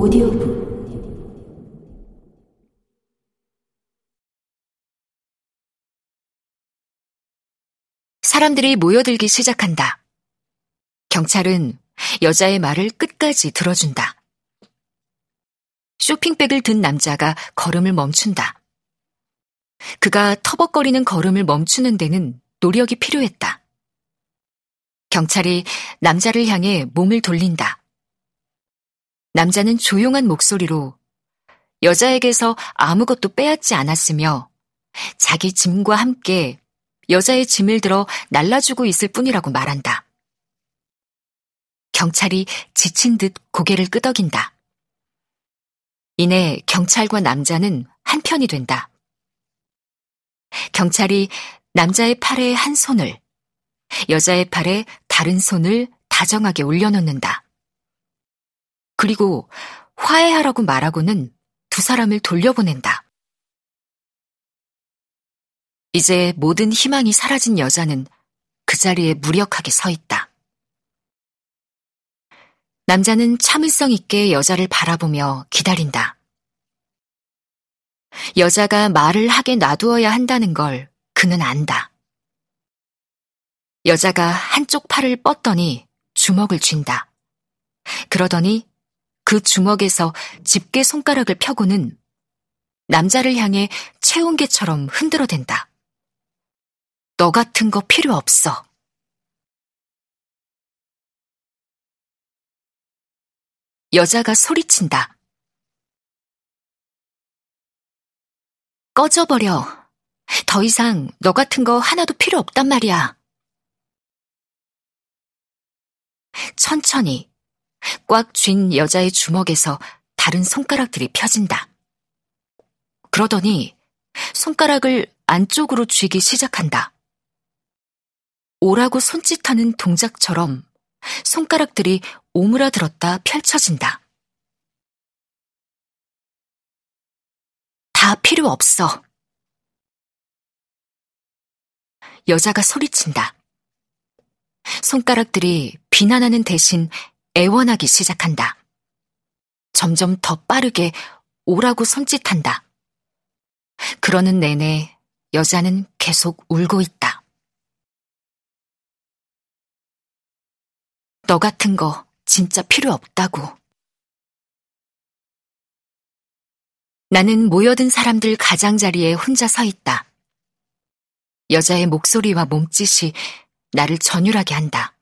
오디오북 사람들이 모여들기 시작한다. 경찰은 여자의 말을 끝까지 들어준다. 쇼핑백을 든 남자가 걸음을 멈춘다. 그가 터벅거리는 걸음을 멈추는 데는 노력이 필요했다. 경찰이 남자를 향해 몸을 돌린다. 남자는 조용한 목소리로 여자에게서 아무것도 빼앗지 않았으며 자기 짐과 함께 여자의 짐을 들어 날라주고 있을 뿐이라고 말한다. 경찰이 지친 듯 고개를 끄덕인다. 이내 경찰과 남자는 한편이 된다. 경찰이 남자의 팔에 한 손을, 여자의 팔에 다른 손을 다정하게 올려놓는다. 그리고 화해하라고 말하고는 두 사람을 돌려보낸다. 이제 모든 희망이 사라진 여자는 그 자리에 무력하게 서 있다. 남자는 참을성 있게 여자를 바라보며 기다린다. 여자가 말을 하게 놔두어야 한다는 걸 그는 안다. 여자가 한쪽 팔을 뻗더니 주먹을 쥔다. 그러더니 그 주먹에서 집게 손가락을 펴고는 남자를 향해 체온계처럼 흔들어댄다. 너 같은 거 필요 없어. 여자가 소리친다. 꺼져버려. 더 이상 너 같은 거 하나도 필요 없단 말이야. 천천히 꽉 쥔 여자의 주먹에서 다른 손가락들이 펴진다. 그러더니 손가락을 안쪽으로 쥐기 시작한다. 오라고 손짓하는 동작처럼 손가락들이 오므라들었다 펼쳐진다. 다 필요 없어. 여자가 소리친다. 손가락들이 비난하는 대신 애원하기 시작한다. 점점 더 빠르게 오라고 손짓한다. 그러는 내내 여자는 계속 울고 있다. 너 같은 거 진짜 필요 없다고. 나는 모여든 사람들 가장자리에 혼자 서 있다. 여자의 목소리와 몸짓이 나를 전율하게 한다.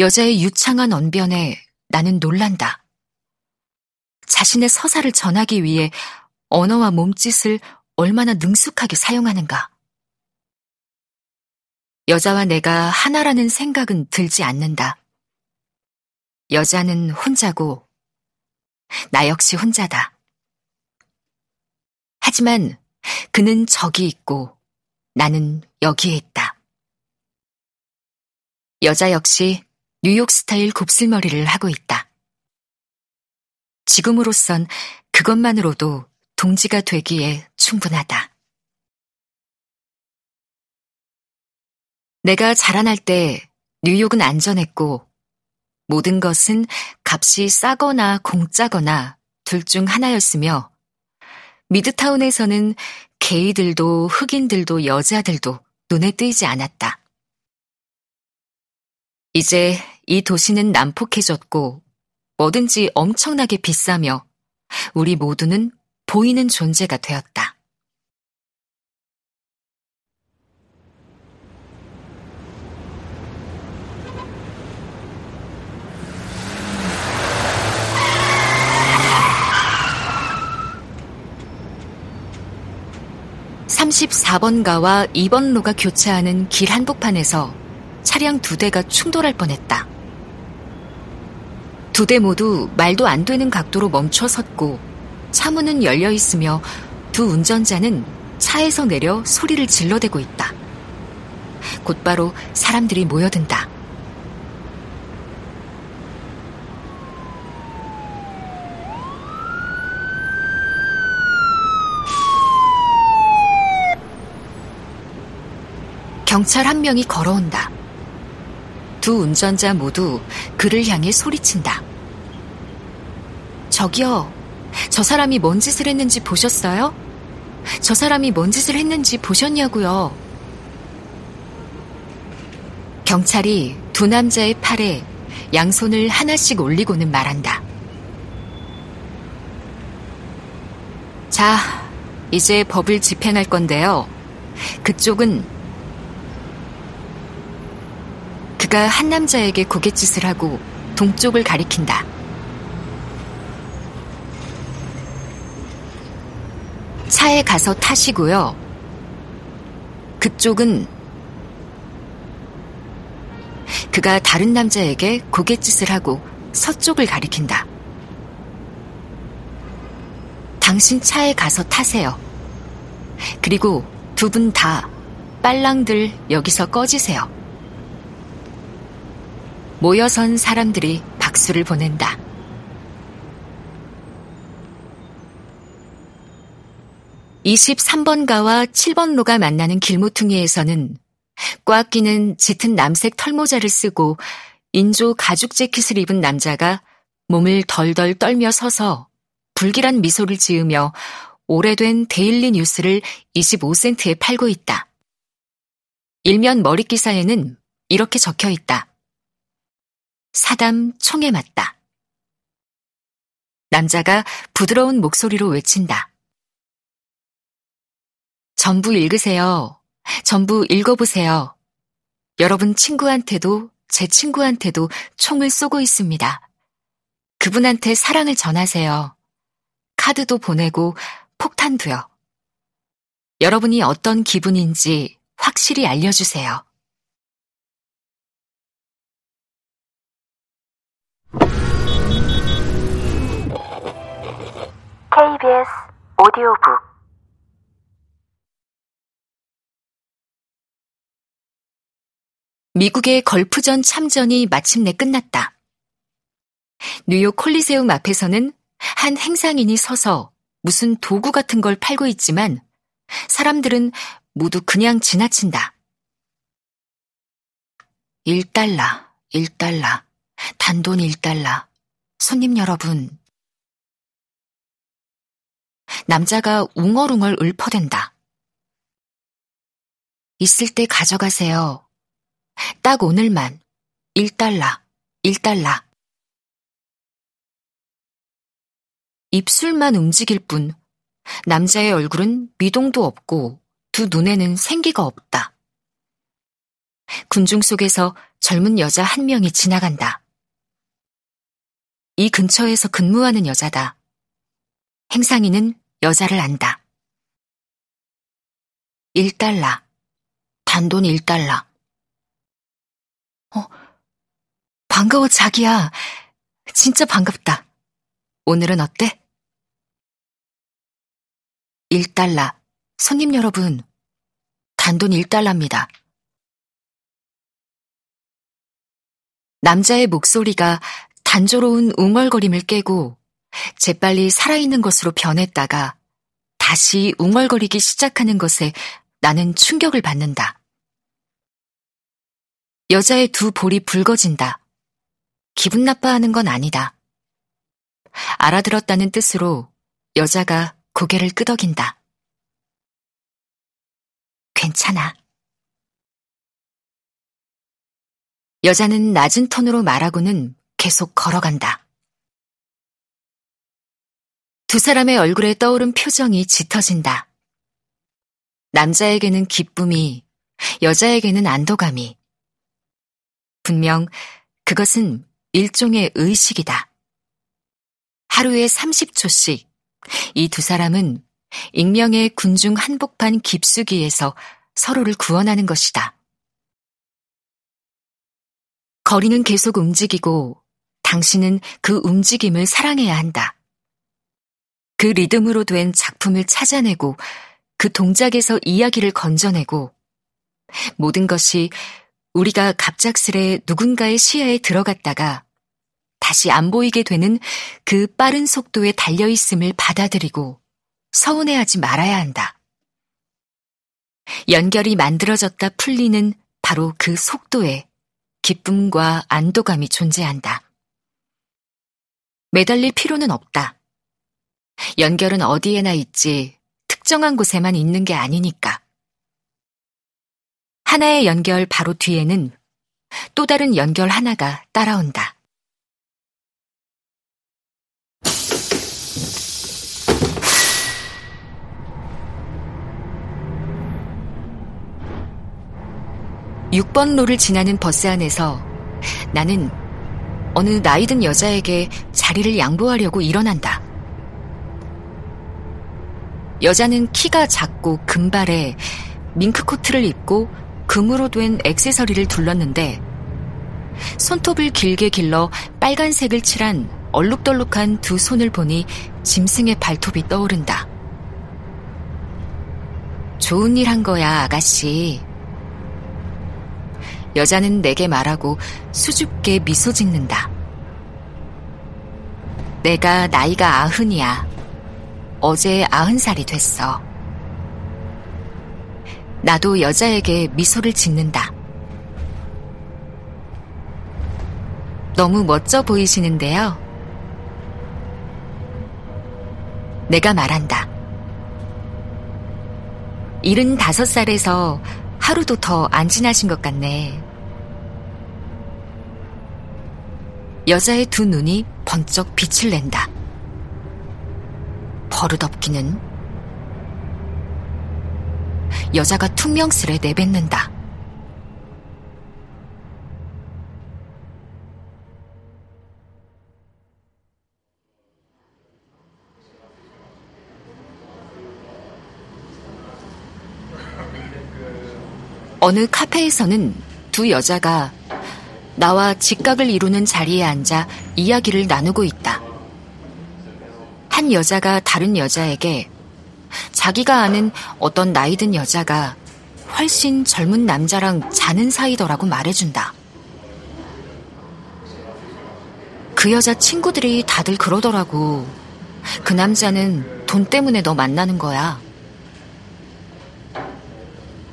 여자의 유창한 언변에 나는 놀란다. 자신의 서사를 전하기 위해 언어와 몸짓을 얼마나 능숙하게 사용하는가. 여자와 내가 하나라는 생각은 들지 않는다. 여자는 혼자고, 나 역시 혼자다. 하지만 그는 저기 있고 나는 여기에 있다. 여자 역시 뉴욕 스타일 곱슬머리를 하고 있다. 지금으로선 그것만으로도 동지가 되기에 충분하다. 내가 자라날 때 뉴욕은 안전했고 모든 것은 값이 싸거나 공짜거나 둘 중 하나였으며 미드타운에서는 게이들도 흑인들도 여자들도 눈에 띄지 않았다. 이제 이 도시는 난폭해졌고 뭐든지 엄청나게 비싸며 우리 모두는 보이는 존재가 되었다. 34번가와 2번로가 교차하는 길 한복판에서 차량 두 대가 충돌할 뻔했다. 두 대 모두 말도 안 되는 각도로 멈춰 섰고 차문은 열려 있으며 두 운전자는 차에서 내려 소리를 질러대고 있다. 곧바로 사람들이 모여든다. 경찰 한 명이 걸어온다. 두 운전자 모두 그를 향해 소리친다. 저기요. 저 사람이 뭔 짓을 했는지 보셨어요? 저 사람이 뭔 짓을 했는지 보셨냐고요. 경찰이 두 남자의 팔에 양손을 하나씩 올리고는 말한다. 자, 이제 법을 집행할 건데요. 그쪽은 그가 한 남자에게 고갯짓을 하고 동쪽을 가리킨다. 차에 가서 타시고요. 그쪽은 그가 다른 남자에게 고갯짓을 하고 서쪽을 가리킨다. 당신 차에 가서 타세요. 그리고 두 분 다 빨랑들 여기서 꺼지세요. 모여선 사람들이 박수를 보낸다. 23번가와 7번로가 만나는 길모퉁이에서는 꽉 끼는 짙은 남색 털모자를 쓰고 인조 가죽 재킷을 입은 남자가 몸을 덜덜 떨며 서서 불길한 미소를 지으며 오래된 데일리 뉴스를 25센트에 팔고 있다. 일면 머릿기사에는 이렇게 적혀 있다. 사담 총에 맞다. 남자가 부드러운 목소리로 외친다. 전부 읽으세요. 전부 읽어보세요. 여러분 친구한테도 제 친구한테도 총을 쏘고 있습니다. 그분한테 사랑을 전하세요. 카드도 보내고 폭탄도요. 여러분이 어떤 기분인지 확실히 알려주세요. KBS 오디오북 미국의 걸프전 참전이 마침내 끝났다. 뉴욕 콜리세움 앞에서는 한 행상인이 서서 무슨 도구 같은 걸 팔고 있지만 사람들은 모두 그냥 지나친다. 1달러, 1달러, 단돈 1달러. 손님 여러분. 남자가 웅얼웅얼 읊어댄다. 있을 때 가져가세요. 딱 오늘만 1달러, 1달러. 입술만 움직일 뿐 남자의 얼굴은 미동도 없고 두 눈에는 생기가 없다. 군중 속에서 젊은 여자 한 명이 지나간다. 이 근처에서 근무하는 여자다. 행상이는 여자를 안다. 1달러. 단돈 1달러. 어, 반가워, 자기야. 진짜 반갑다. 오늘은 어때? 1달러. 손님 여러분, 단돈 1달러입니다. 남자의 목소리가 단조로운 웅얼거림을 깨고 재빨리 살아있는 것으로 변했다가 다시 웅얼거리기 시작하는 것에 나는 충격을 받는다. 여자의 두 볼이 붉어진다. 기분 나빠하는 건 아니다. 알아들었다는 뜻으로 여자가 고개를 끄덕인다. 괜찮아. 여자는 낮은 톤으로 말하고는 계속 걸어간다. 두 사람의 얼굴에 떠오른 표정이 짙어진다. 남자에게는 기쁨이, 여자에게는 안도감이, 분명 그것은 일종의 의식이다. 하루에 30초씩 이 두 사람은 익명의 군중 한복판 깊숙이에서 서로를 구원하는 것이다. 거리는 계속 움직이고 당신은 그 움직임을 사랑해야 한다. 그 리듬으로 된 작품을 찾아내고 그 동작에서 이야기를 건져내고 모든 것이 우리가 갑작스레 누군가의 시야에 들어갔다가 다시 안 보이게 되는 그 빠른 속도에 달려있음을 받아들이고 서운해하지 말아야 한다. 연결이 만들어졌다 풀리는 바로 그 속도에 기쁨과 안도감이 존재한다. 매달릴 필요는 없다. 연결은 어디에나 있지 특정한 곳에만 있는 게 아니니까. 하나의 연결 바로 뒤에는 또 다른 연결 하나가 따라온다. (6번 로를) 지나는 버스 안에서 나는 어느 나이든 여자에게 자리를 양보하려고 일어난다. 여자는 키가 작고 금발에 밍크 코트를 입고 금으로 된 액세서리를 둘렀는데 손톱을 길게 길러 빨간색을 칠한 얼룩덜룩한 두 손을 보니 짐승의 발톱이 떠오른다. 좋은 일 한 거야, 아가씨. 여자는 내게 말하고 수줍게 미소 짓는다. 내가 나이가 아흔이야. 어제 아흔 살이 됐어. 나도 여자에게 미소를 짓는다. 너무 멋져 보이시는데요. 내가 말한다. 75살에서 하루도 더 안 지나신 것 같네. 여자의 두 눈이 번쩍 빛을 낸다. 버릇없기는 여자가 퉁명스레 내뱉는다. 어느 카페에서는 두 여자가 나와 직각을 이루는 자리에 앉아 이야기를 나누고 있다. 한 여자가 다른 여자에게 자기가 아는 어떤 나이 든 여자가 훨씬 젊은 남자랑 자는 사이더라고 말해준다. 그 여자 친구들이 다들 그러더라고. 그 남자는 돈 때문에 너 만나는 거야.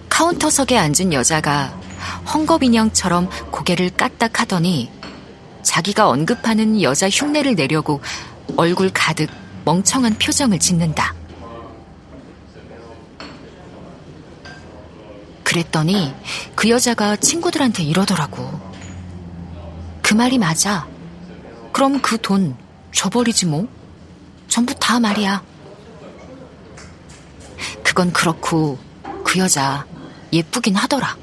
카운터석에 앉은 여자가 헝겊인형처럼 고개를 까딱 하더니 자기가 언급하는 여자 흉내를 내려고 얼굴 가득 멍청한 표정을 짓는다. 그랬더니 그 여자가 친구들한테 이러더라고. 그 말이 맞아. 그럼 그 돈 줘버리지 뭐. 전부 다 말이야. 그건 그렇고 그 여자 예쁘긴 하더라.